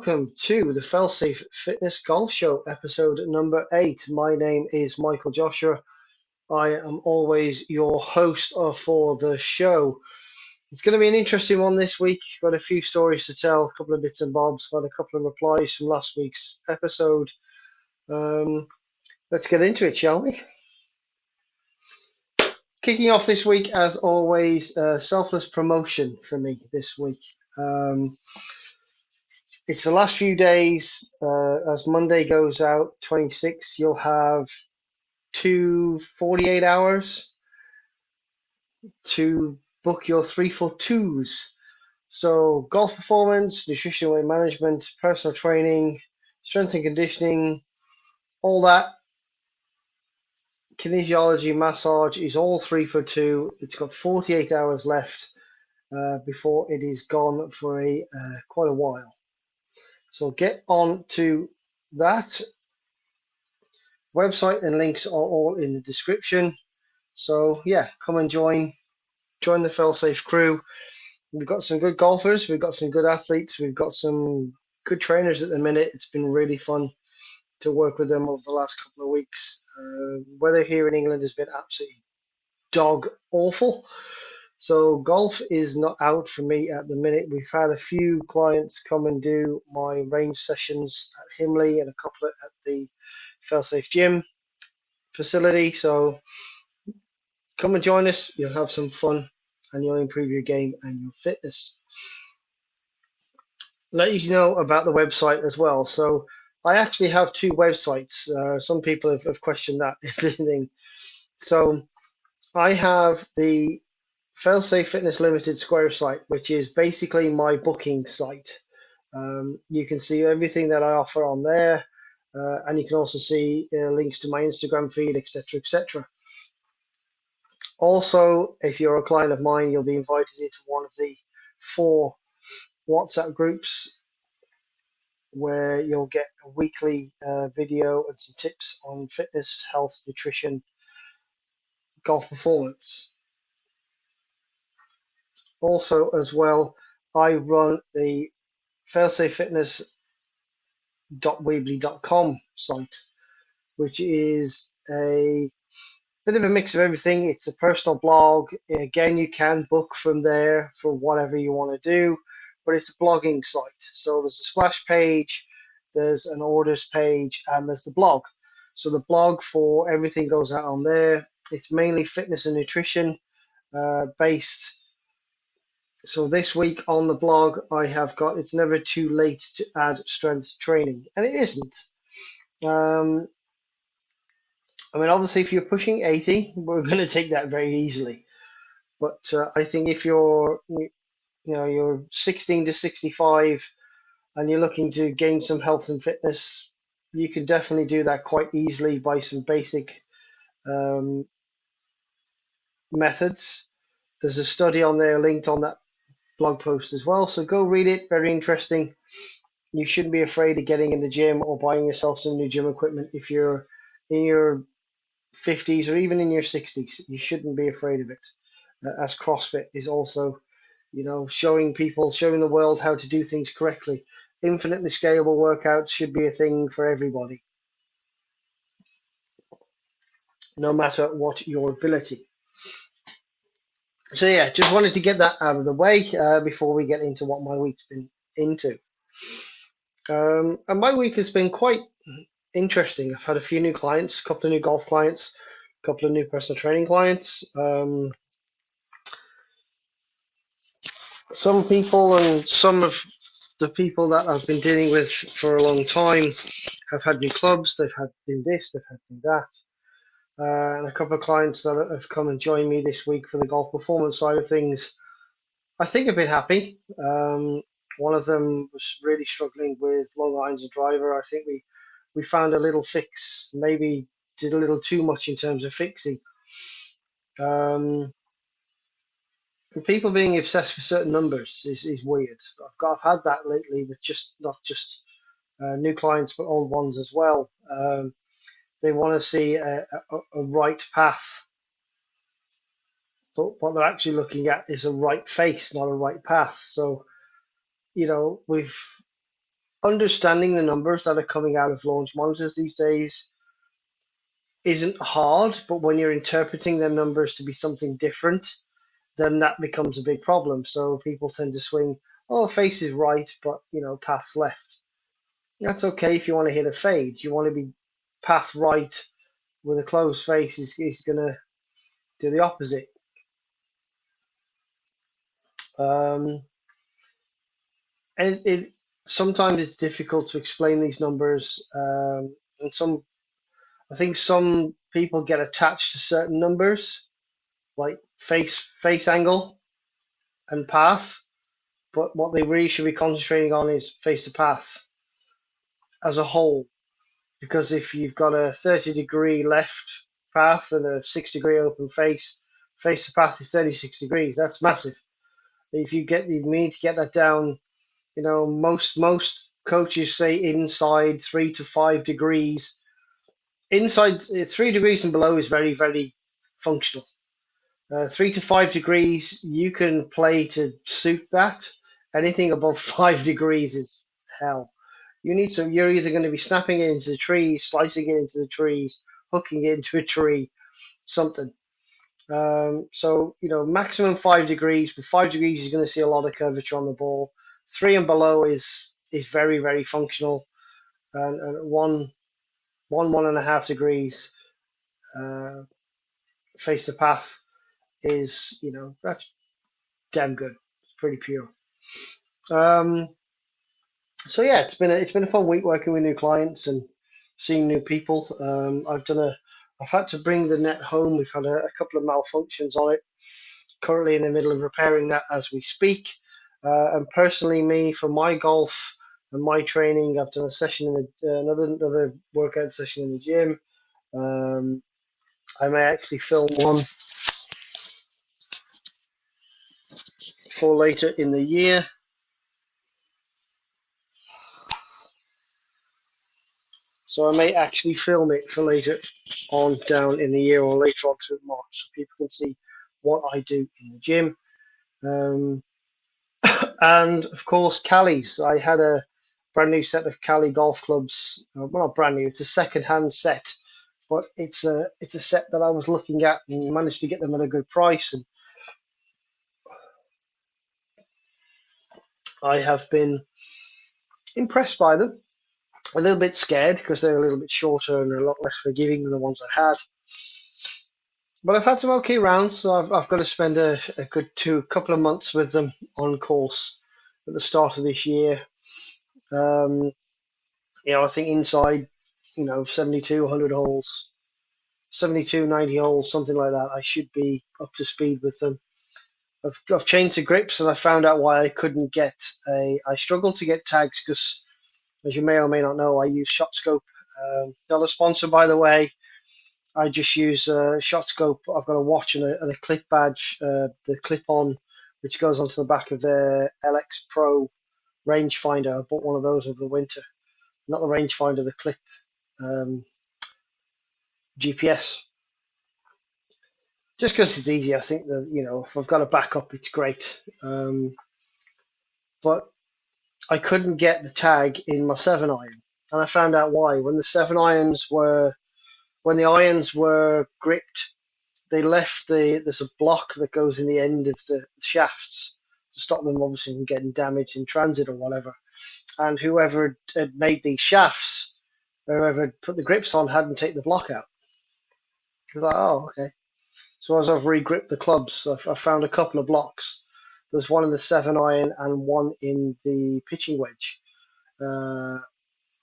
Welcome to the Failsafe Fitness Golf Show, episode number eight. My name is Michael Joshua. I am always your host for the show. It's going to be an interesting one this week. Got a few stories to tell, a couple of bits and bobs, got a couple of replies from last week's episode. Um, let's get into it, shall we? Kicking off this week, as always, uh, selfless promotion for me this week. Um, it's the last few days. Uh, as Monday goes out, 26, you'll have two 48 hours to book your three for twos. So, golf performance, nutrition weight management, personal training, strength and conditioning, all that. Kinesiology, massage is all three for two. It's got 48 hours left uh, before it is gone for a uh, quite a while. So get on to that. Website and links are all in the description. So yeah, come and join join the Failsafe crew. We've got some good golfers, we've got some good athletes, we've got some good trainers at the minute. It's been really fun to work with them over the last couple of weeks. Uh, weather here in England has been absolutely dog awful. So golf is not out for me at the minute. We've had a few clients come and do my range sessions at Himley and a couple at the Failsafe Gym facility. So come and join us. You'll have some fun and you'll improve your game and your fitness. Let you know about the website as well. So I actually have two websites. Uh, some people have, have questioned that. So I have the Failsafe Fitness Limited Square site, which is basically my booking site. Um, you can see everything that I offer on there, uh, and you can also see uh, links to my Instagram feed, etc., etc. Also, if you're a client of mine, you'll be invited into one of the four WhatsApp groups where you'll get a weekly uh, video and some tips on fitness, health, nutrition, golf performance also as well, I run the failsafefitness.weebly.com site, which is a bit of a mix of everything. It's a personal blog. Again, you can book from there for whatever you want to do, but it's a blogging site. So there's a splash page, there's an orders page, and there's the blog. So the blog for everything goes out on there. It's mainly fitness and nutrition uh, based so this week on the blog, I have got it's never too late to add strength training, and it isn't. Um, I mean, obviously, if you're pushing 80, we're going to take that very easily. But uh, I think if you're, you know, you're 16 to 65 and you're looking to gain some health and fitness, you can definitely do that quite easily by some basic um, methods. There's a study on there linked on that blog post as well. So go read it. Very interesting. You shouldn't be afraid of getting in the gym or buying yourself some new gym equipment if you're in your 50s or even in your 60s. You shouldn't be afraid of it. Uh, as CrossFit is also, you know, showing people, showing the world how to do things correctly. Infinitely scalable workouts should be a thing for everybody, no matter what your ability so yeah, just wanted to get that out of the way uh, before we get into what my week's been into. Um, and my week has been quite interesting. I've had a few new clients, a couple of new golf clients, a couple of new personal training clients. Um, some people and some of the people that I've been dealing with for a long time have had new clubs. They've had do this, they've had do that uh, and a couple of clients that have come and joined me this week for the golf performance side of things. I think I've been happy. Um, one of them was really struggling with long irons and driver. I think we we found a little fix. Maybe did a little too much in terms of fixing. Um, people being obsessed with certain numbers is, is weird. I've got I've had that lately with just not just uh, new clients but old ones as well. Um, they want to see a, a, a right path. But what they're actually looking at is a right face, not a right path. So, you know, we've understanding the numbers that are coming out of launch monitors these days isn't hard, but when you're interpreting them numbers to be something different, then that becomes a big problem. So people tend to swing, oh, face is right, but you know, path's left. That's okay if you want to hit a fade. You want to be path right with a closed face is, is going to do the opposite. Um, and it sometimes it's difficult to explain these numbers, um, and some I think some people get attached to certain numbers, like face face angle and path, but what they really should be concentrating on is face to path as a whole. Because if you've got a 30 degree left path and a 6 degree open face, face to path is 36 degrees. That's massive. If you get you need to get that down, you know, most most coaches say inside three to five degrees. Inside three degrees and below is very, very functional uh, three to five degrees, you can play to suit that. Anything above five degrees is hell. You need some. You're either going to be snapping it into the trees, slicing it into the trees, hooking it into a tree, something. Um, so you know, maximum five degrees. But five degrees, you're going to see a lot of curvature on the ball. Three and below is is very very functional, and, and one one one and a half degrees uh, face the path is, you know, that's damn good. It's pretty pure. Um, so yeah, it's been a, it's been a fun week working with new clients and seeing new people. Um, I've done a I've had to bring the net home. We've had a, a, couple of malfunctions on it. Currently in the middle of repairing that as we speak. Uh, and personally, me for my golf and my training, I've done a session in the uh, another another workout session in the gym. Um, I may actually film one for later in the year. So I may actually film it for later on down in the year or later on through March so people can see what I do in the gym. Um, and of course, Cali's. I had a brand new set of Cali golf clubs. Uh, well, not brand new, it's a second hand set, but it's a, it's a set that I was looking at and managed to get them at a good price. And I have been impressed by them. A little bit scared because they're a little bit shorter and a lot less forgiving than the ones I had. But I've had some okay rounds, so I've, I've got to spend a, a good two couple of months with them on course at the start of this year. Um, you know, I think inside, you know, 72, 100 holes, 72, 90 holes, something like that, I should be up to speed with them. I've, I've changed the grips and I found out why I couldn't get a. I struggled to get tags because, as you may or may not know, I use ShotScope. Um, not a sponsor, by the way. I just use uh, ShotScope. I've got a watch and a, and a clip badge, uh, the clip on, which goes onto the back of the LX Pro rangefinder. I bought one of those over the winter. Not the rangefinder, the clip um, GPS just because it's easy. I think that you know if I've got a backup, it's great. Um, but I couldn't get the tag in my seven iron, and I found out why. When the seven irons were, when the irons were gripped, they left the there's a block that goes in the end of the shafts to stop them obviously from getting damaged in transit or whatever. And whoever had made these shafts, whoever had put the grips on, hadn't taken the block out. I was like, oh, okay. So as I've regripped the clubs, I've, I've found a couple of blocks. There's one in the seven iron and one in the pitching wedge. Uh,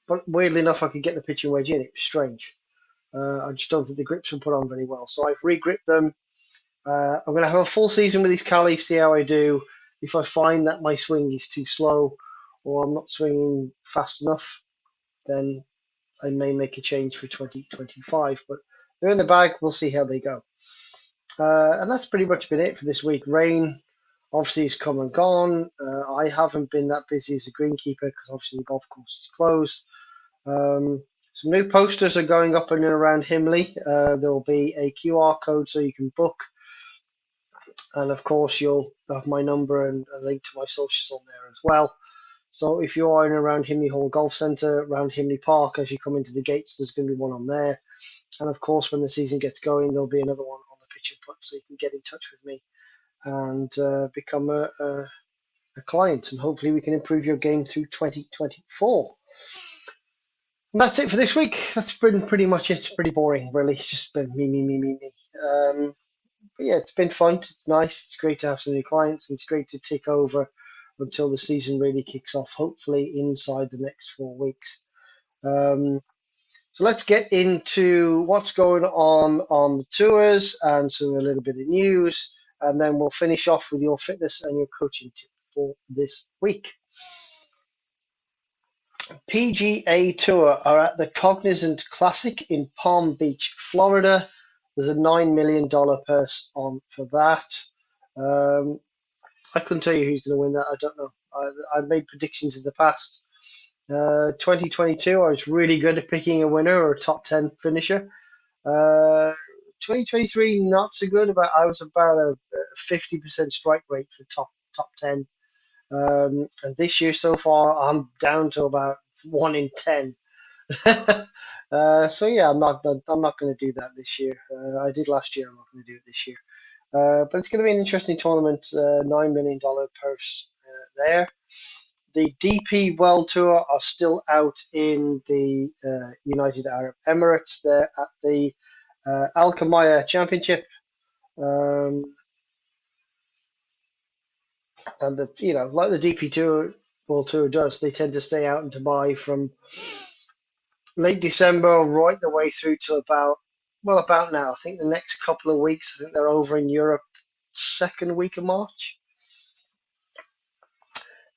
but weirdly enough, I could get the pitching wedge in. It was strange. Uh, I just don't think the grips were put on very well. So I've regripped them. Uh, I'm going to have a full season with these Cali, see how I do. If I find that my swing is too slow or I'm not swinging fast enough, then I may make a change for 2025. But they're in the bag. We'll see how they go. Uh, and that's pretty much been it for this week. Rain obviously has come and gone. Uh, I haven't been that busy as a greenkeeper because obviously the golf course is closed. Um, some new posters are going up and around Himley. Uh, there will be a QR code so you can book. And of course, you'll have my number and a link to my socials on there as well. So if you are in around Himley Hall Golf Centre, around Himley Park, as you come into the gates, there's going to be one on there. And of course, when the season gets going, there'll be another one on the pitch and putt, so you can get in touch with me and uh, become a, a, a client. And hopefully, we can improve your game through 2024. And that's it for this week. That's been pretty much it. It's pretty boring, really. It's just been me, me, me, me, me. Um, but yeah, it's been fun. It's nice. It's great to have some new clients, and it's great to take over until the season really kicks off. Hopefully, inside the next four weeks. Um, so let's get into what's going on on the tours and some a little bit of news, and then we'll finish off with your fitness and your coaching tip for this week. PGA Tour are at the Cognizant Classic in Palm Beach, Florida. There's a $9 million purse on for that. Um, I couldn't tell you who's going to win that. I don't know. I, I've made predictions in the past. Uh, 2022, I was really good at picking a winner or a top 10 finisher. Uh, 2023, not so good. About I was about a 50% strike rate for top top 10. Um, and this year so far, I'm down to about one in 10. uh, so yeah, I'm not I'm not going to do that this year. Uh, I did last year. I'm not going to do it this year. Uh, but it's going to be an interesting tournament. Uh, Nine million dollar purse uh, there. The DP World Tour are still out in the uh, United Arab Emirates. They're at the uh, Al Championship. Um, and the, you know, like the DP Tour World Tour does, they tend to stay out in Dubai from late December right the way through to about well about now. I think the next couple of weeks. I think they're over in Europe second week of March.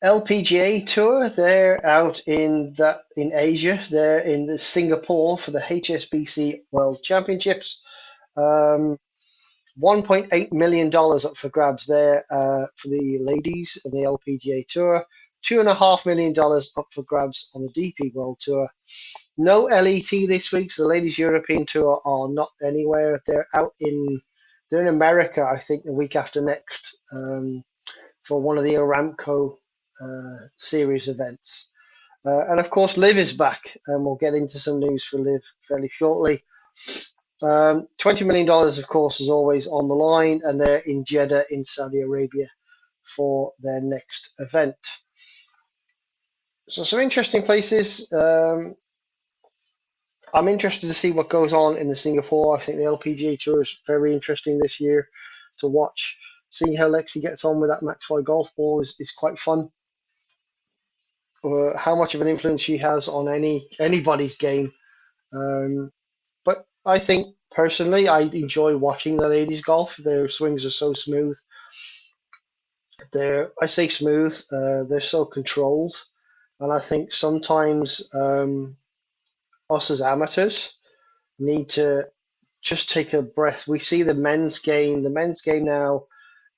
LPGA Tour, they're out in that in Asia. They're in the Singapore for the HSBC World Championships. Um, $1.8 million up for grabs there uh, for the ladies in the LPGA Tour. $2.5 million up for grabs on the DP World Tour. No LET this week, so the Ladies European Tour are not anywhere. They're out in they're in America, I think, the week after next um, for one of the Aramco series events. Uh, and of course, Liv is back, and we'll get into some news for Liv fairly shortly. Um, $20 million, of course, is always on the line, and they're in Jeddah in Saudi Arabia for their next event. So, some interesting places. Um, I'm interested to see what goes on in the Singapore. I think the LPGA Tour is very interesting this year to watch. Seeing how Lexi gets on with that Maxfli golf ball is, is quite fun. Uh, how much of an influence she has on any anybody's game. Um, but I think personally, I enjoy watching the ladies golf. Their swings are so smooth. They're I say smooth. Uh, they're so controlled, and I think sometimes um, us as amateurs need to just take a breath. We see the men's game. The men's game now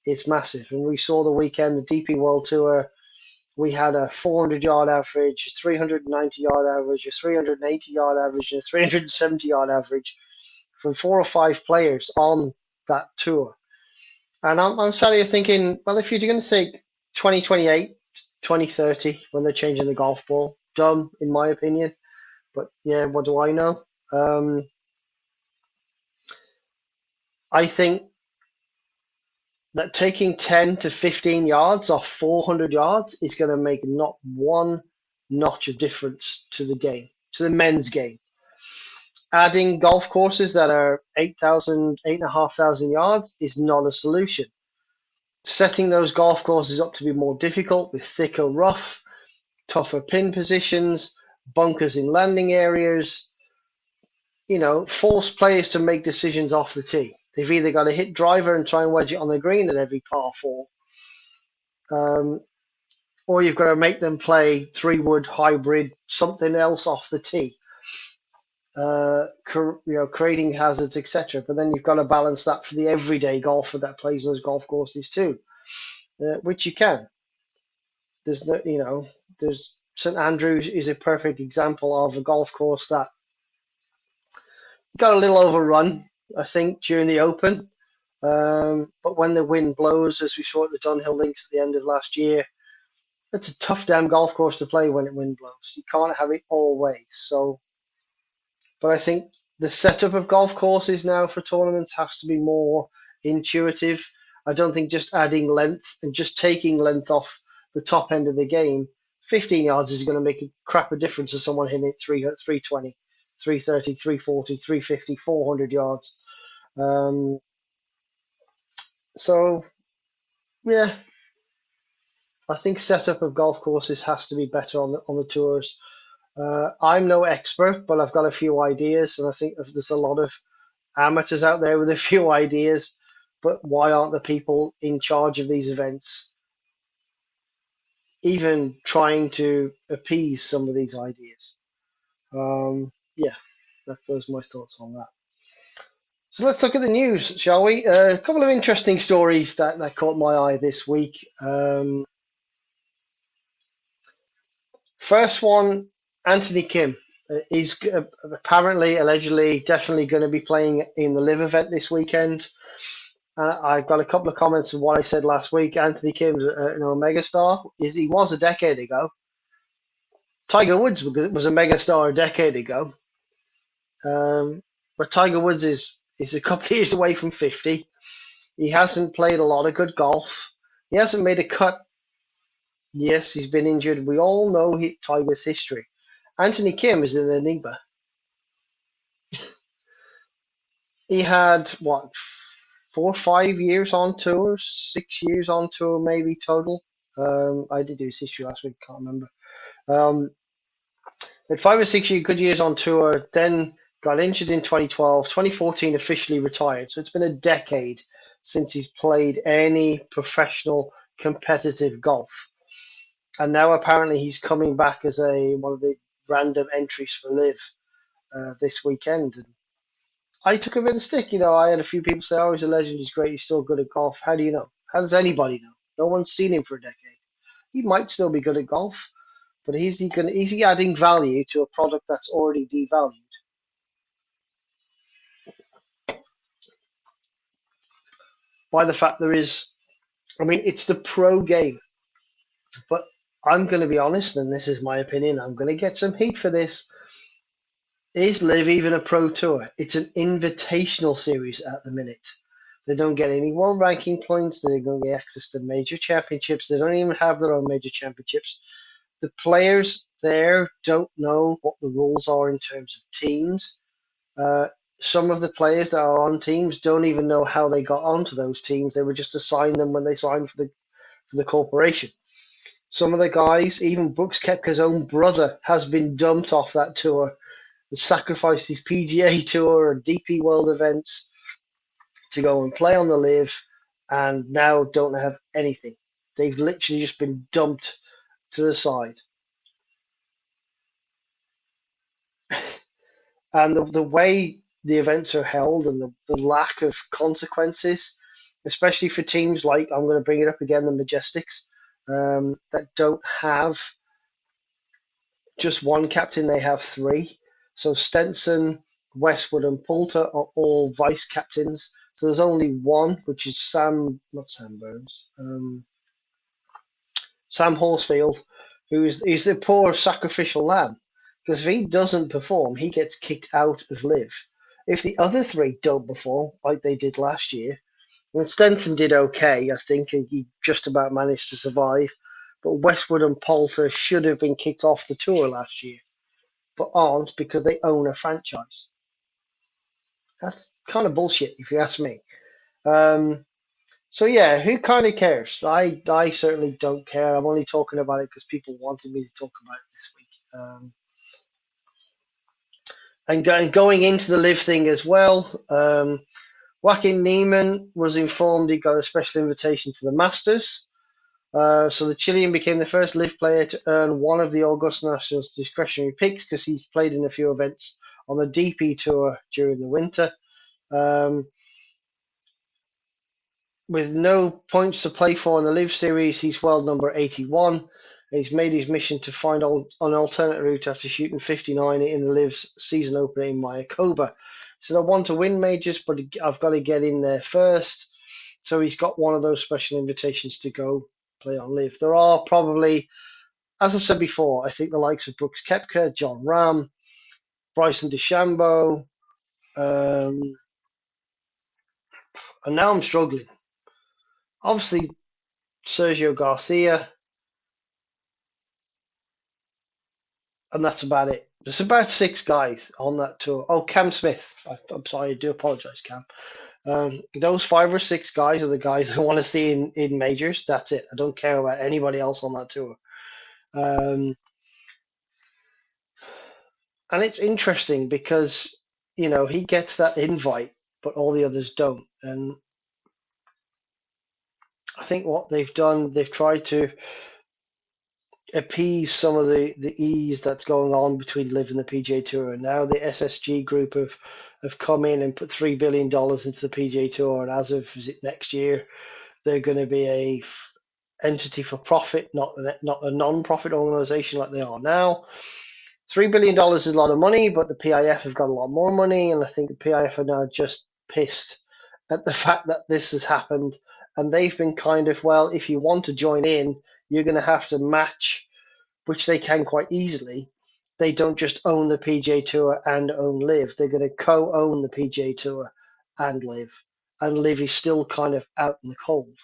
is massive, and we saw the weekend the DP World Tour we had a 400 yard average, a 390 yard average, a 380 yard average, and a 370 yard average from four or five players on that tour. And I'm, I'm sat here thinking, well, if you're going to take 2028, 2030, when they're changing the golf ball, dumb in my opinion. But yeah, what do I know? Um, I think that taking 10 to 15 yards off 400 yards is going to make not one notch of difference to the game, to the men's game. Adding golf courses that are 8,000, 8,500 yards is not a solution. Setting those golf courses up to be more difficult with thicker rough, tougher pin positions, bunkers in landing areas, you know, force players to make decisions off the tee They've either got to hit driver and try and wedge it on the green at every par four, um, or you've got to make them play three wood hybrid something else off the tee. Uh, you know, creating hazards, etc. But then you've got to balance that for the everyday golfer that plays those golf courses too, uh, which you can. There's no, you know, there's St Andrews is a perfect example of a golf course that got a little overrun I think, during the Open. Um, but when the wind blows, as we saw at the Dunhill Links at the end of last year, it's a tough damn golf course to play when it wind blows. You can't have it all ways. So, but I think the setup of golf courses now for tournaments has to be more intuitive. I don't think just adding length and just taking length off the top end of the game, 15 yards is going to make a crap of difference to someone hitting it 3, 320, 330, 340, 350, 400 yards. Um, so, yeah, I think setup of golf courses has to be better on the on the tours. Uh, I'm no expert, but I've got a few ideas, and I think there's a lot of amateurs out there with a few ideas. But why aren't the people in charge of these events even trying to appease some of these ideas? Um, yeah, that's those my thoughts on that. So let's look at the news, shall we? Uh, a couple of interesting stories that, that caught my eye this week. Um, First one, Anthony Kim. is uh, apparently, allegedly, definitely going to be playing in the live event this weekend. Uh, I've got a couple of comments on what I said last week. Anthony Kim's uh, an omega star. Is he was a decade ago. Tiger Woods was a mega star a decade ago. Um, but Tiger Woods is is a couple of years away from fifty. He hasn't played a lot of good golf. He hasn't made a cut Yes, he's been injured. We all know he, Tiger's history. Anthony Kim is an enigma. he had what four or five years on tour, six years on tour maybe total. Um, I did do his history last week, can't remember. Um, five or six year, good years on tour, then got injured in 2012. 2014 officially retired. So it's been a decade since he's played any professional competitive golf and now apparently he's coming back as a one of the random entries for Live uh, this weekend. And I took a bit of stick, you know. I had a few people say, "Oh, he's a legend. He's great. He's still good at golf." How do you know? How does anybody know? No one's seen him for a decade. He might still be good at golf, but is he going? Is he adding value to a product that's already devalued? By the fact there is, I mean, it's the pro game, but I'm going to be honest, and this is my opinion. I'm going to get some heat for this. Is Live even a pro tour? It's an invitational series at the minute. They don't get any world ranking points. They don't get access to major championships. They don't even have their own major championships. The players there don't know what the rules are in terms of teams. Uh, some of the players that are on teams don't even know how they got onto those teams. They were just assigned them when they signed for the for the corporation. Some of the guys, even Brooks Koepka's own brother, has been dumped off that tour and sacrificed his PGA Tour and DP World events to go and play on the LIV, and now don't have anything. They've literally just been dumped to the side. and the, the way the events are held and the, the lack of consequences, especially for teams like, I'm going to bring it up again, the Majestics, um, that don't have just one captain, they have three. So Stenson, Westwood, and Poulter are all vice captains. So there's only one, which is Sam, not Sam Burns, um, Sam Horsfield, who is, is the poor sacrificial lamb. Because if he doesn't perform, he gets kicked out of LIV. If the other three don't perform, like they did last year, well, Stenson did okay, I think. He just about managed to survive. But Westwood and Poulter should have been kicked off the tour last year, but aren't because they own a franchise. That's kind of bullshit, if you ask me. Um, so yeah, who kind of cares? I I certainly don't care. I'm only talking about it because people wanted me to talk about it this week. Um, and, go, and going into the live thing as well. Um, Joaquin Niemann was informed he got a special invitation to the Masters. Uh, so the Chilean became the first live player to earn one of the Augusta National's discretionary picks because he's played in a few events on the DP Tour during the winter. Um, with no points to play for in the live Series, he's world number 81. He's made his mission to find an alternate route after shooting 59 in the LIV season opener in Mayakoba said, I want to win majors, but I've got to get in there first. So he's got one of those special invitations to go play on Live. There are probably, as I said before, I think the likes of Brooks Koepka, Jon Rahm, Bryson DeChambeau, um, and now I'm struggling. Obviously, Sergio Garcia, and that's about it. There's about six guys on that tour. Oh, Cam Smith. I, am sorry, I do apologize, Cam. Um, those five or six guys are the guys I want to see in, in majors. That's it. I don't care about anybody else on that tour. Um, and it's interesting because, you know, he gets that invite, but all the others don't. And I think what they've done, they've tried to appease some of the, the ease that's going on between Live and the PGA Tour. And now the SSG group have, have come in and put $3 billion into the PGA Tour. And as of next year, they're going to be a f- entity for profit, not not a non-profit organization like they are now. $3 billion is a lot of money, but the PIF have got a lot more money. And I think the PIF are now just pissed at the fact that this has happened. And they've been kind of, well, if you want to join in, you're going to have to match, which they can quite easily. They don't just own the PGA Tour and own Live. They're going to co-own the PGA Tour and Live, and Live is still kind of out in the cold.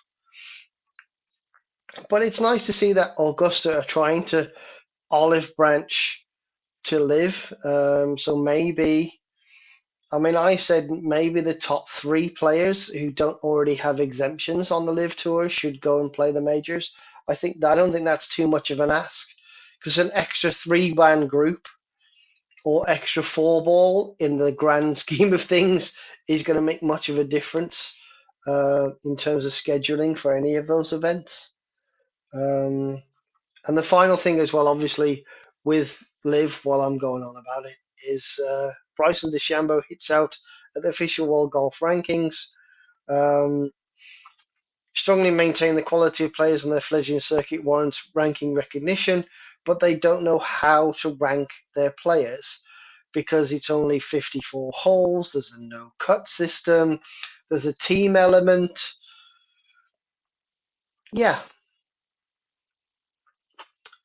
But it's nice to see that Augusta are trying to olive branch to Live. Um, so maybe I mean, I said maybe the top three players who don't already have exemptions on the live tour should go and play the majors. I think I don't think that's too much of an ask because an extra three band group or extra four ball in the grand scheme of things is going to make much of a difference uh, in terms of scheduling for any of those events. Um, and the final thing as well, obviously, with Live, while I'm going on about it, is uh, Bryson DeChambeau hits out at the official World Golf Rankings. Um, strongly maintain the quality of players on their fledgling circuit warrants ranking recognition, but they don't know how to rank their players because it's only 54 holes, there's a no cut system, there's a team element. Yeah.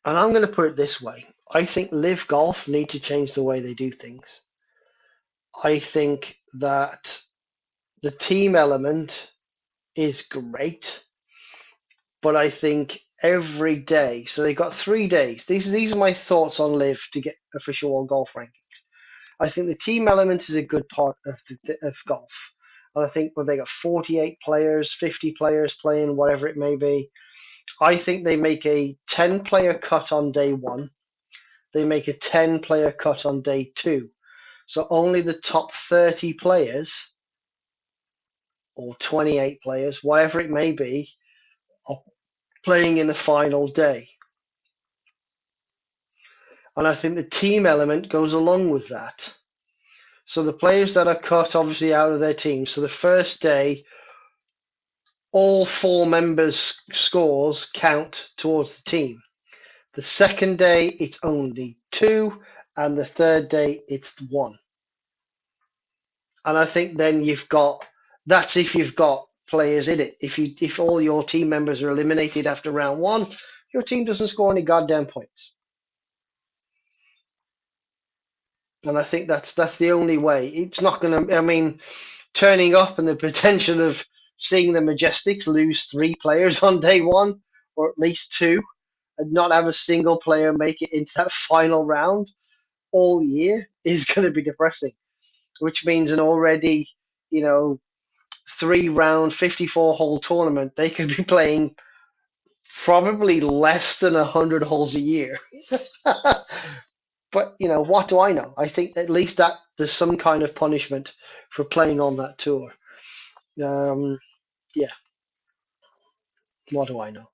And I'm going to put it this way I think Live Golf need to change the way they do things. I think that the team element is great, but I think every day. So they've got three days. These these are my thoughts on Live to get official world golf rankings. I think the team element is a good part of the, of golf. And I think when they got 48 players, 50 players playing, whatever it may be, I think they make a 10 player cut on day one. They make a 10 player cut on day two. So only the top 30 players or 28 players, whatever it may be, are playing in the final day. And I think the team element goes along with that. So the players that are cut obviously out of their team. So the first day, all four members' scores count towards the team. The second day, it's only two, and the third day, it's one. And I think then you've got that's if you've got players in it. If you if all your team members are eliminated after round one, your team doesn't score any goddamn points. And I think that's that's the only way. It's not going to. I mean, turning up and the potential of seeing the Majestics lose three players on day one, or at least two, and not have a single player make it into that final round all year is going to be depressing. Which means an already, you know, three round, 54 hole tournament, they could be playing probably less than 100 holes a year. but, you know, what do I know? I think at least that there's some kind of punishment for playing on that tour. Um, yeah. What do I know?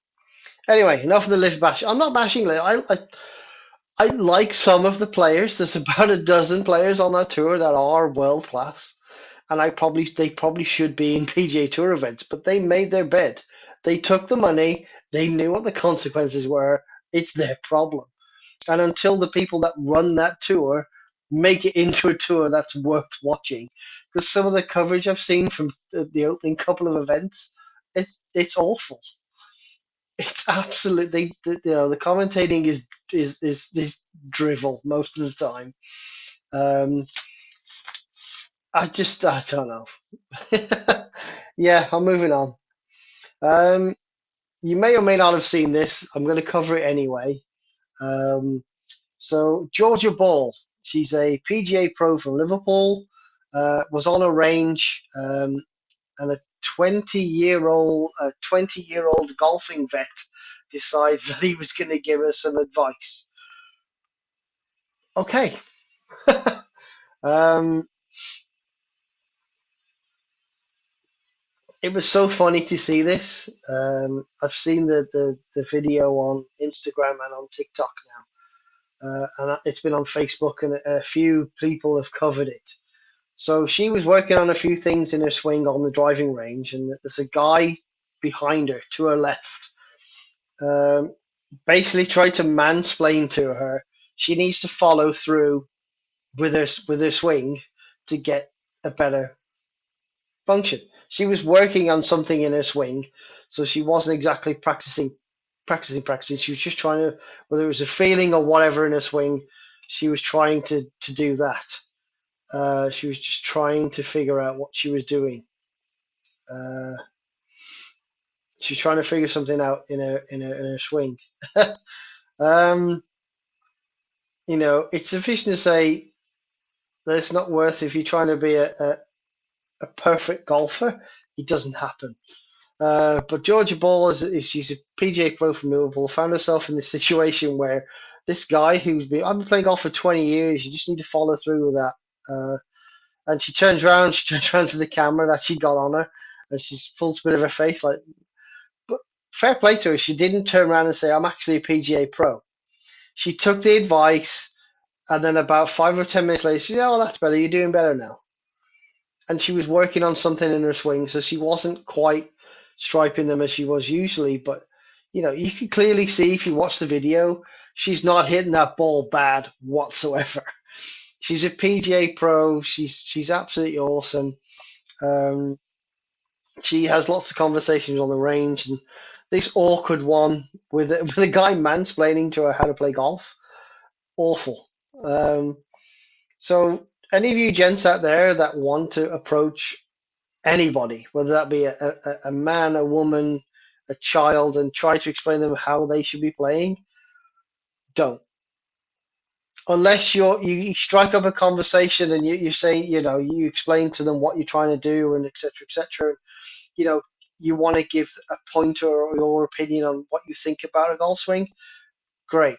Anyway, enough of the LIV bash. I'm not bashing. I, I, I like some of the players. There's about a dozen players on that tour that are world class and I probably they probably should be in PGA Tour events, but they made their bed. They took the money. They knew what the consequences were. It's their problem. And until the people that run that tour make it into a tour that's worth watching, because some of the coverage I've seen from the, the opening couple of events, it's it's awful. it's absolutely you know the commentating is is is, is drivel most of the time. Um, I just I don't know. yeah, I'm moving on. Um, you may or may not have seen this. I'm going to cover it anyway. Um, so Georgia Ball, she's a PGA pro from Liverpool. Uh, was on a range, um, and a 20 year old, a 20 year old golfing vet decides that he was going to give her some advice. Okay. um, it was so funny to see this. Um, I've seen the, the, the video on Instagram and on TikTok now, uh, and it's been on Facebook, and a, few people have covered it. So she was working on a few things in her swing on the driving range, and there's a guy behind her to her left. Um, basically, tried to mansplain to her she needs to follow through with her with her swing to get a better function. She was working on something in her swing, so she wasn't exactly practicing, practicing, practicing. She was just trying to, whether it was a feeling or whatever in her swing, she was trying to to do that. Uh, she was just trying to figure out what she was doing. Uh, trying to figure something out in her in her in her swing. um, you know, it's sufficient to say that it's not worth if you're trying to be a, a, a perfect golfer. It doesn't happen. Uh, but Georgia Ball is, is, she's a PGA pro from Liverpool. Found herself in this situation where this guy who's been I've been playing golf for 20 years. You just need to follow through with that. Uh, and she turns around, she turns around to the camera that she got on her, and she's full spit of her face. Like, but fair play to her. She didn't turn around and say, "I'm actually a PGA pro." She took the advice, and then about five or ten minutes later, she said, "Oh, that's better. You're doing better now." And she was working on something in her swing, so she wasn't quite striping them as she was usually, but you know, you can clearly see if you watch the video, she's not hitting that ball bad whatsoever. she's a PGA pro. She's she's absolutely awesome. Um, she has lots of conversations on the range, and this awkward one with with a guy mansplaining to her how to play golf, awful. Um, so any of you gents out there that want to approach anybody, whether that be a, a, a man, a woman, a child, and try to explain them how they should be playing, don't. Unless you're you, strike up a conversation and you, you say you know you explain to them what you're trying to do and etc etc you know you want to give a pointer or your opinion on what you think about a golf swing great.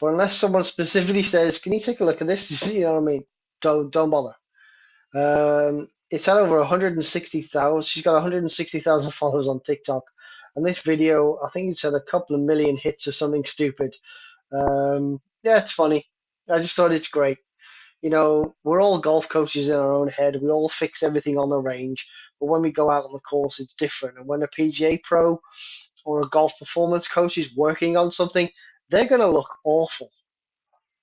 But unless someone specifically says can you take a look at this? You know what i mean don't don't bother um, it's had over 160,000 she's got 160,000 followers on tiktok and this video i think it's had a couple of million hits or something stupid um, yeah it's funny I just thought it's great. You know, we're all golf coaches in our own head. We all fix everything on the range, but when we go out on the course, it's different. And when a PGA pro or a golf performance coach is working on something, they're going to look awful.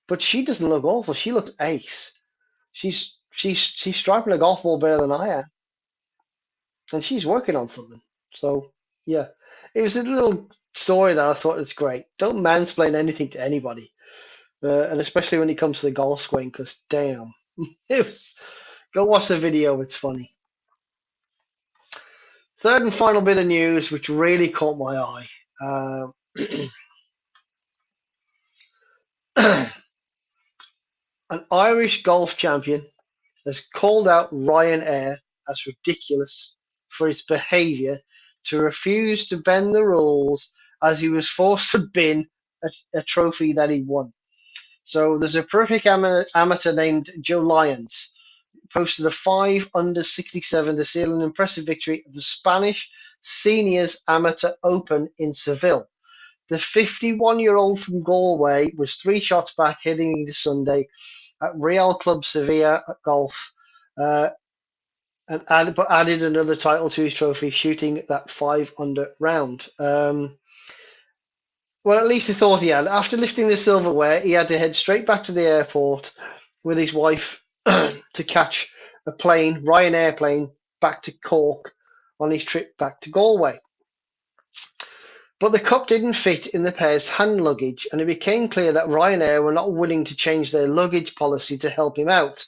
But she doesn't look awful. She looks ace. She's she's she's striking a golf ball better than I am, and she's working on something. So yeah, it was a little story that I thought was great. Don't mansplain anything to anybody uh, and especially when it comes to the golf swing, because damn, it was. Go watch the video; it's funny. Third and final bit of news, which really caught my eye. Uh, an Irish golf champion has called out Ryanair as ridiculous for his behaviour to refuse to bend the rules as he was forced to bin a, a trophy that he won. So there's a prolific amateur named Joe Lyons, posted a 5 under 67 to seal an impressive victory at the Spanish Seniors Amateur Open in Seville. The 51 year old from Galway was three shots back heading into Sunday at Real Club Sevilla Golf, uh, and added, but added another title to his trophy, shooting that five under round. Um, well, at least he thought he had. After lifting the silverware, he had to head straight back to the airport with his wife to catch a plane, Ryanair plane, back to Cork on his trip back to Galway. But the cup didn't fit in the pair's hand luggage, and it became clear that Ryanair were not willing to change their luggage policy to help him out.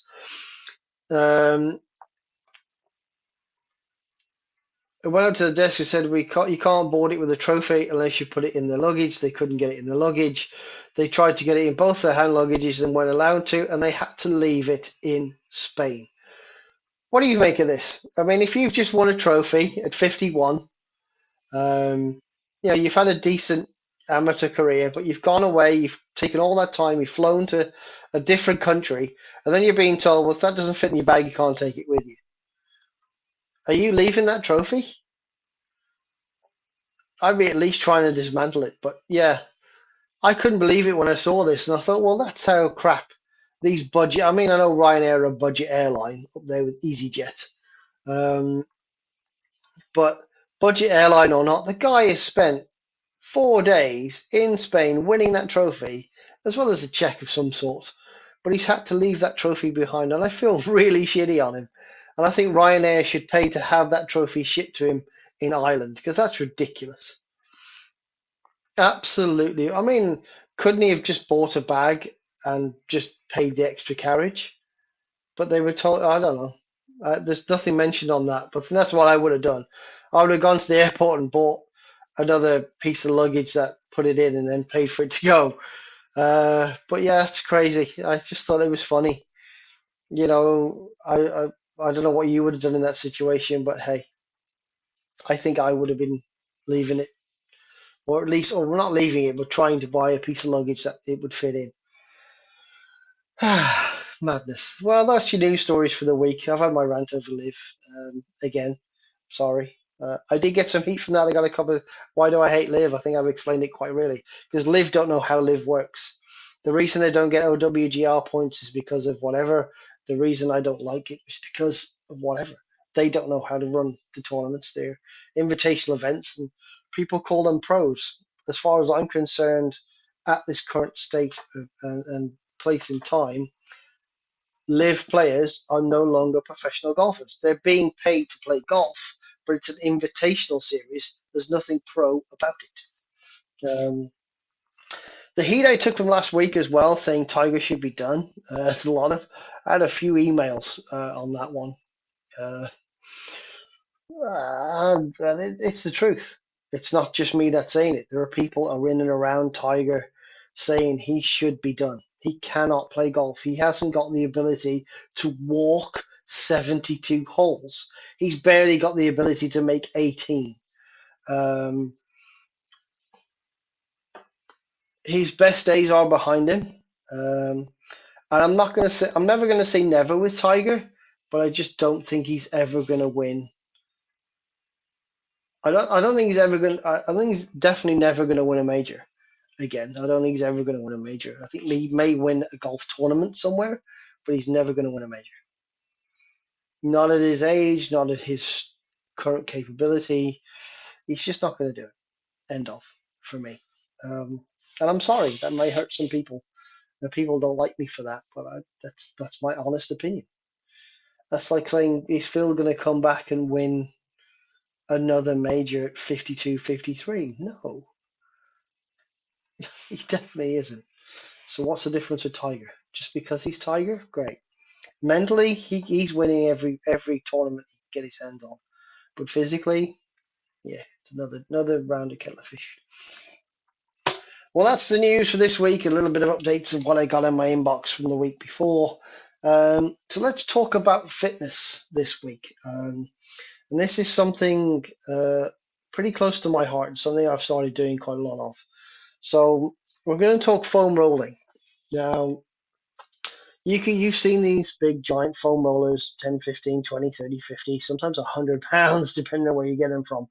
Um, I went up to the desk and said, "We can't, you can't board it with a trophy unless you put it in the luggage." They couldn't get it in the luggage. They tried to get it in both their hand luggages and weren't allowed to, and they had to leave it in Spain. What do you make of this? I mean, if you've just won a trophy at 51, um, you know, you've had a decent amateur career, but you've gone away, you've taken all that time, you've flown to a different country, and then you're being told, well, if that doesn't fit in your bag, you can't take it with you. Are you leaving that trophy? I'd be at least trying to dismantle it, but yeah, I couldn't believe it when I saw this, and I thought, well, that's how crap these budget. I mean, I know Ryanair are a budget airline up there with EasyJet, um, but budget airline or not, the guy has spent four days in Spain winning that trophy, as well as a check of some sort. But he's had to leave that trophy behind, and I feel really shitty on him. And I think Ryanair should pay to have that trophy shipped to him in Ireland because that's ridiculous. Absolutely. I mean, couldn't he have just bought a bag and just paid the extra carriage? But they were told, I don't know. Uh, there's nothing mentioned on that, but that's what I would have done. I would have gone to the airport and bought another piece of luggage that put it in and then paid for it to go. Uh, but yeah, it's crazy. I just thought it was funny. You know, I, I I don't know what you would have done in that situation, but hey, I think I would have been leaving it, or at least, or not leaving it, but trying to buy a piece of luggage that it would fit in. Madness. Well, that's your news stories for the week. I've had my rant over Liv um, again. Sorry. Uh, I did get some heat from that. I got a couple. Of, why do I hate Liv? I think I've explained it quite really because Liv don't know how Liv works. The reason they don't get OWGR points is because of whatever. The reason I don't like it is because of whatever. They don't know how to run the tournaments. They're invitational events, and people call them pros. As far as I'm concerned, at this current state of, and, and place in time, Liv players are no longer professional golfers. They're being paid to play golf, but it's an invitational series. There's nothing pro about it. Um, the heat I took from last week as well, saying Tiger should be done. Uh, a lot of, I had a few emails uh, on that one. Uh, and it, it's the truth. It's not just me that's saying it. There are people in and around Tiger saying he should be done. He cannot play golf. He hasn't got the ability to walk 72 holes. He's barely got the ability to make 18. Um, his best days are behind him. Um, and I'm not to say, I'm never to say never with Tiger, but I just don't think he's ever to win. I don't, I don't think he's ever going I, I think he's definitely never to win a major again. I don't think he's ever to win a major. I think he may win a golf tournament somewhere, but he's never to win a major. Not at his age, not at his current capability. He's just not going to do it. End of for me. Um, and I'm sorry that may hurt some people. And people don't like me for that, but I, that's that's my honest opinion. That's like saying is Phil going to come back and win another major at 52, 53? No, he definitely isn't. So what's the difference with Tiger? Just because he's Tiger, great. Mentally, he, he's winning every every tournament he can get his hands on, but physically, yeah, it's another another round of killer fish. Well, that's the news for this week. A little bit of updates of what I got in my inbox from the week before. Um, so let's talk about fitness this week. Um, and this is something uh, pretty close to my heart, and something I've started doing quite a lot of. So we're going to talk foam rolling. Now, you can, you've seen these big giant foam rollers 10, 15, 20, 30, 50, sometimes 100 pounds, depending on where you get them from.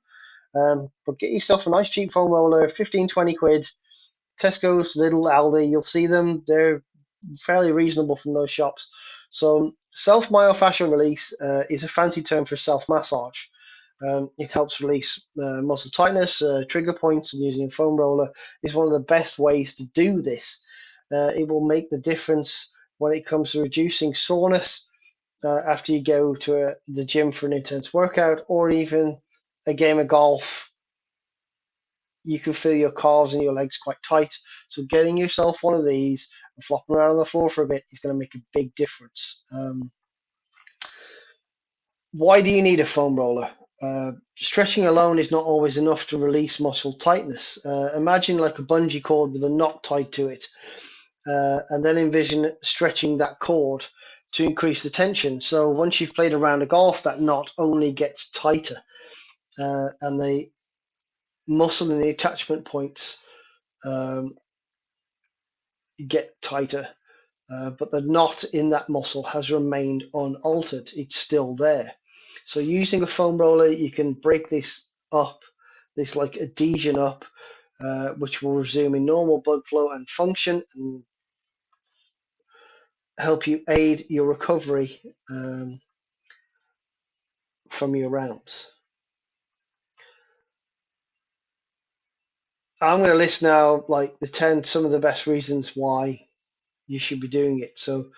Um, but get yourself a nice cheap foam roller, 15, 20 quid. Tesco's, Lidl Aldi, you'll see them. They're fairly reasonable from those shops. So, self myofascial release uh, is a fancy term for self massage. Um, it helps release uh, muscle tightness, uh, trigger points, and using a foam roller is one of the best ways to do this. Uh, it will make the difference when it comes to reducing soreness uh, after you go to a, the gym for an intense workout or even a game of golf you can feel your calves and your legs quite tight. So getting yourself one of these and flopping around on the floor for a bit is going to make a big difference. Um, why do you need a foam roller? Uh, stretching alone is not always enough to release muscle tightness. Uh, imagine like a bungee cord with a knot tied to it, uh, and then envision stretching that cord to increase the tension. So once you've played around a golf, that knot only gets tighter, uh, and the muscle and the attachment points um, get tighter. Uh, but the knot in that muscle has remained unaltered. It's still there. So using a foam roller, you can break this up, this like adhesion up, uh, which will resume in normal blood flow and function and help you aid your recovery um, from your rounds. I'm going to list now like the 10, some of the best reasons why you should be doing it. So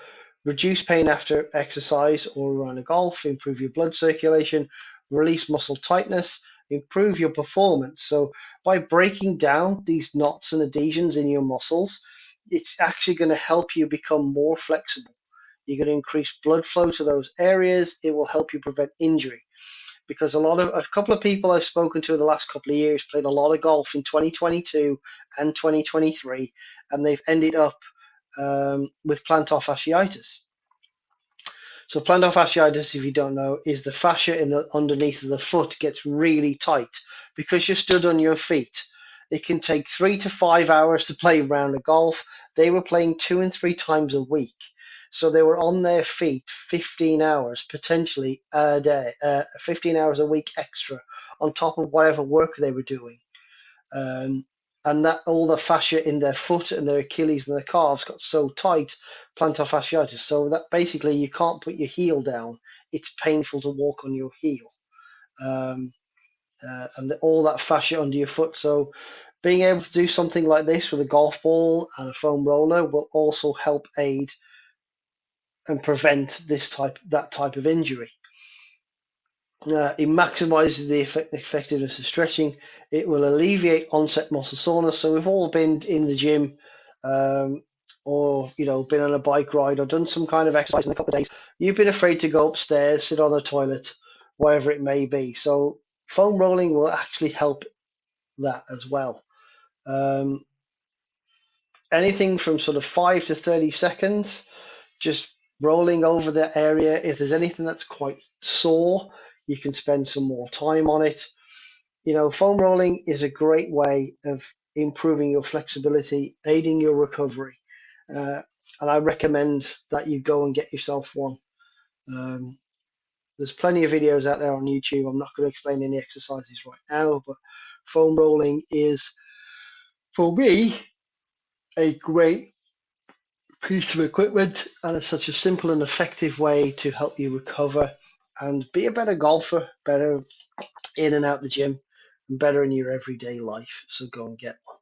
reduce pain after exercise or around a golf, improve your blood circulation, release muscle tightness, improve your performance. So by breaking down these knots and adhesions in your muscles, it's actually going to help you become more flexible. You're going to increase blood flow to those areas. It will help you prevent injury. Because a lot of a couple of people I've spoken to in the last couple of years played a lot of golf in 2022 and 2023, and they've ended up um, with plantar fasciitis. So plantar fasciitis, if you don't know, is the fascia in the underneath of the foot gets really tight because you're stood on your feet. It can take three to five hours to play a round of golf. They were playing two and three times a week. So they were on their feet 15 hours, potentially a day, uh, 15 hours a week extra on top of whatever work they were doing. Um, and that all the fascia in their foot and their Achilles and their calves got so tight, plantar fasciitis. So that basically you can't put your heel down. It's painful to walk on your heel, um, uh, and the, all that fascia under your foot. So being able to do something like this with a golf ball and a foam roller will also help aid and prevent this type that type of injury. Uh, it maximizes the effect, effectiveness of stretching. It will alleviate onset muscle soreness. So we've all been in the gym, um, or you know, been on a bike ride or done some kind of exercise in a couple of days. You've been afraid to go upstairs, sit on the toilet, whatever it may be. So foam rolling will actually help that as well. Um, anything from sort of five to thirty seconds, just rolling over the area. If there's anything that's quite sore, you can spend some more time on it. You know, foam rolling is a great way of improving your flexibility, aiding your recovery. Uh, and I recommend that you go and get yourself one. Um, there's plenty of videos out there on YouTube. I'm not going to explain any exercises right now, but foam rolling is, for me, a great piece of equipment and it's such a simple and effective way to help you recover and be a better golfer, better in and out the gym, and better in your everyday life. So go and get one.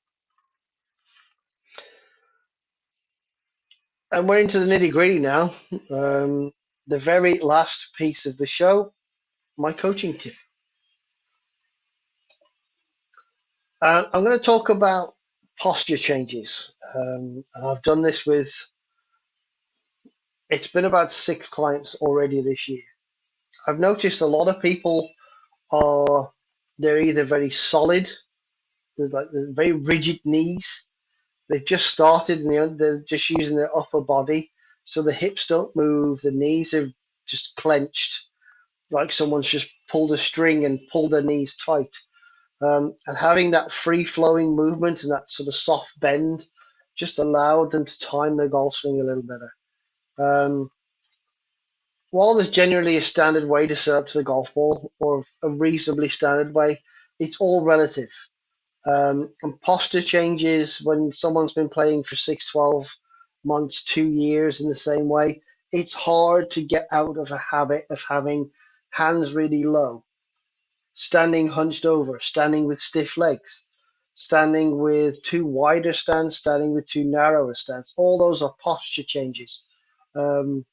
And we're into the nitty gritty now. Um, the very last piece of the show, my coaching tip. Uh, I'm going to talk about posture changes. Um, and I've done this with, it's been about six clients already this year. I've noticed a lot of people are, they're either very solid, like they're very rigid knees. They've just started and they're just using their upper body. So the hips don't move, the knees are just clenched, like someone's just pulled a string and pulled their knees tight. Um, and having that free flowing movement and that sort of soft bend just allowed them to time their golf swing a little better. Um, while there's generally a standard way to serve to the golf ball or a reasonably standard way, it's all relative. Um, and posture changes when someone's been playing for 6, 12 months, two years in the same way. It's hard to get out of a habit of having hands really low standing hunched over, standing with stiff legs, standing with too wider stance, standing with too narrower stance. All those are posture changes. Um,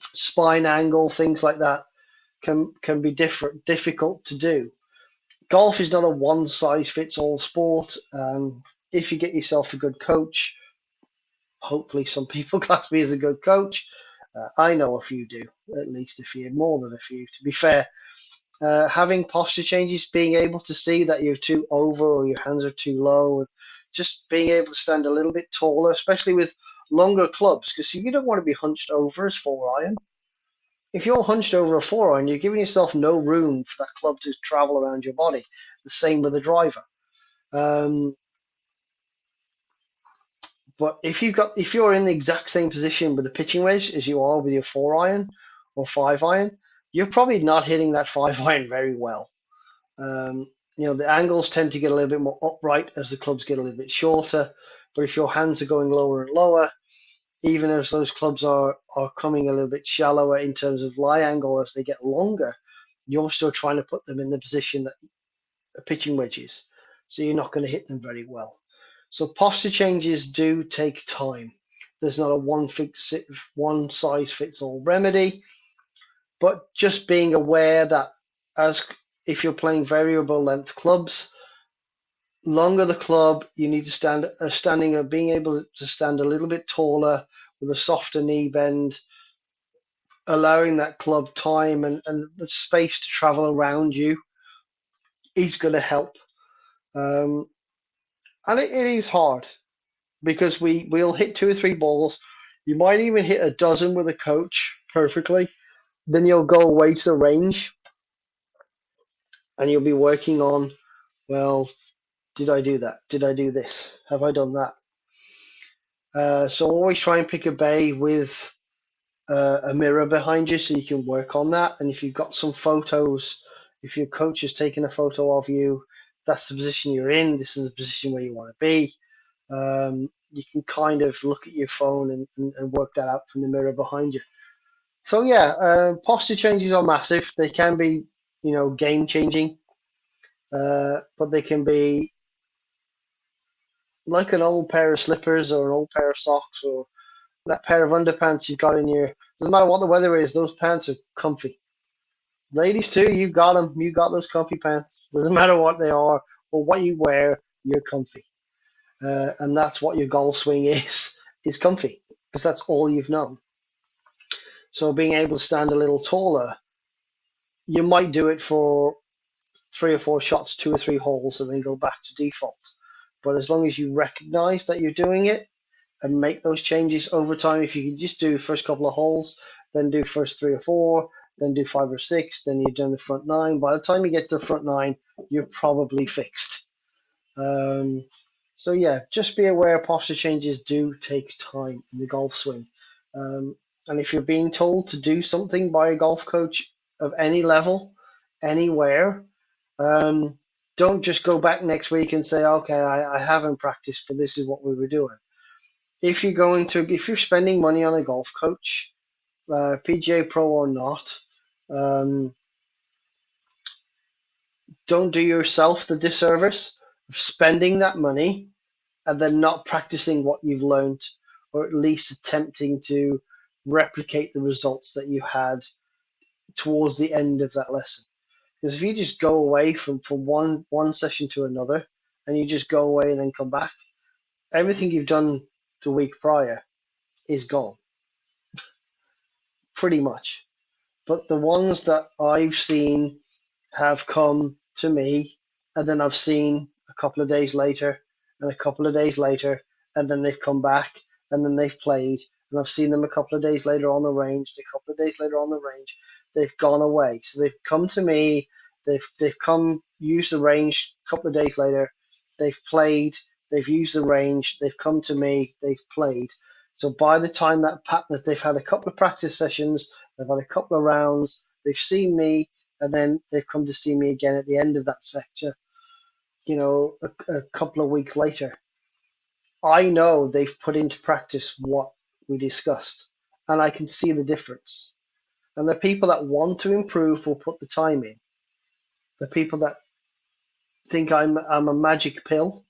spine angle, things like that can can be different, difficult to do. golf is not a one size fits all sport. Um, if you get yourself a good coach, hopefully some people class me as a good coach. Uh, I know a few do, at least a few, more than a few. To be fair, uh, having posture changes, being able to see that you're too over or your hands are too low, just being able to stand a little bit taller, especially with longer clubs, because you don't want to be hunched over as four iron. If you're hunched over a four iron, you're giving yourself no room for that club to travel around your body. The same with a driver. Um, but if you've got if you're in the exact same position with the pitching wedge as you are with your four iron or five iron, you're probably not hitting that five iron very well. Um, you know the angles tend to get a little bit more upright as the clubs get a little bit shorter. But if your hands are going lower and lower, even as those clubs are are coming a little bit shallower in terms of lie angle as they get longer, you're still trying to put them in the position that a pitching wedge is. So you're not going to hit them very well. So posture changes do take time. There's not a one fix one size fits all remedy, but just being aware that as if you're playing variable length clubs, longer the club, you need to stand uh, standing or being able to stand a little bit taller with a softer knee bend, allowing that club time and, and space to travel around you is going to help. Um, and it, it is hard because we we'll hit two or three balls. You might even hit a dozen with a coach perfectly. Then you'll go away to the range and you'll be working on, well, did I do that? Did I do this? Have I done that? Uh, so always try and pick a bay with uh, a mirror behind you so you can work on that. And if you've got some photos, if your coach has taken a photo of you, that's the position you're in. This is the position where you want to be. Um, you can kind of look at your phone and, and, and, work that out from the mirror behind you. So yeah, uh, posture changes are massive. They can be, you know, game changing, uh, but they can be like an old pair of slippers or an old pair of socks or that pair of underpants you've got in your. Doesn't matter what the weather is; those pants are comfy. Ladies too, you got them. You got those comfy pants. Doesn't matter what they are or what you wear, you're comfy. Uh, and that's what your golf swing is, is comfy because that's all you've known. So being able to stand a little taller, you might do it for three or four shots, two or three holes, and then go back to default. But as long as you recognize that you're doing it and make those changes over time, if you can just do first couple of holes, then do first three or four, then do five or six, then you're done the front nine. By the time you get to the front nine, you're probably fixed. Um, so yeah, just be aware posture changes do take time in the golf swing. Um, and if you're being told to do something by a golf coach of any level, anywhere, um, don't just go back next week and say, okay, I, I haven't practiced, but this is what we were doing. If you're going to, if you're spending money on a golf coach, uh, PGA Pro or not, um, don't do yourself the disservice of spending that money and then not practicing what you've learned, or at least attempting to replicate the results that you had towards the end of that lesson. Because if you just go away from, from one one session to another, and you just go away and then come back, everything you've done the week prior is gone. Pretty much. But the ones that I've seen have come to me, and then I've seen a couple of days later, and a couple of days later, and then they've come back, and then they've played, and I've seen them a couple of days later on the range, a couple of days later on the range, they've gone away. So they've come to me, they've they've come use the range a couple of days later, they've played, they've used the range, they've come to me, they've played. So by the time that pattern, they've had a couple of practice sessions, they've had a couple of rounds, they've seen me, and then they've come to see me again at the end of that sector, you know, a, a couple of weeks later. I know they've put into practice what we discussed, and I can see the difference. And the people that want to improve will put the time in. The people that think I'm I'm a magic pill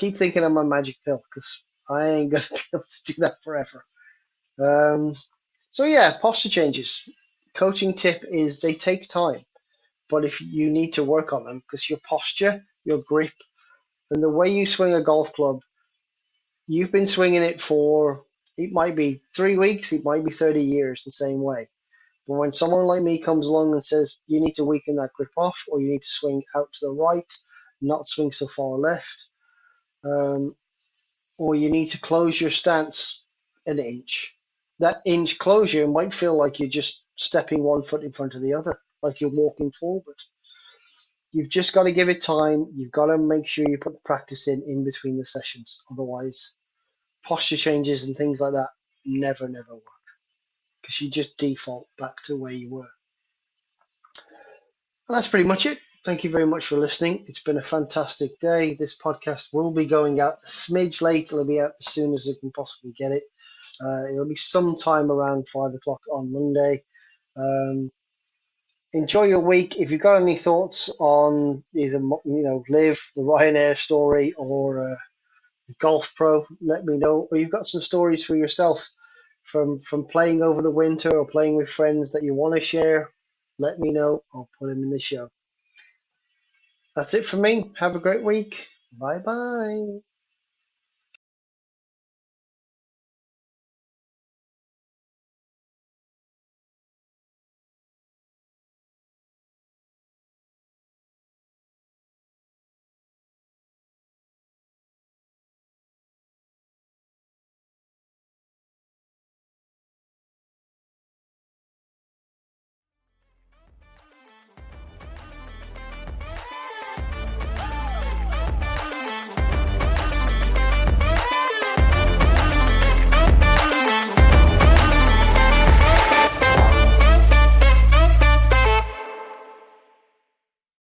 keep thinking I'm a magic pill because I ain't gonna be able to do that forever. Um, so yeah, posture changes. coaching tip is they take time, but if you need to work on them because your posture, your grip, and the way you swing a golf club, you've been swinging it for it might be three weeks, it might be 30 years the same way. But when someone like me comes along and says you need to weaken that grip off, or you need to swing out to the right, not swing so far left, um, or you need to close your stance an inch, that inch closure might feel like you're just stepping one foot in front of the other, like you're walking forward. You've just got to give it time. You've got to make sure you put the practice in in between the sessions. Otherwise, posture changes and things like that never, never work because you just default back to where you were. And that's pretty much it. Thank you very much for listening. It's been a fantastic day. This podcast will be going out a smidge late. It'll be out as soon as I can possibly get it. Uh, it'll be sometime around five o'clock on Monday. Um, enjoy your week. If you've got any thoughts on either you know Liv the Ryanair story or uh, Golf Pro, let me know. Or you've got some stories for yourself from from playing over the winter or playing with friends that you want to share. Let me know. I'll put them in the show. That's it for me. Have a great week. Bye bye.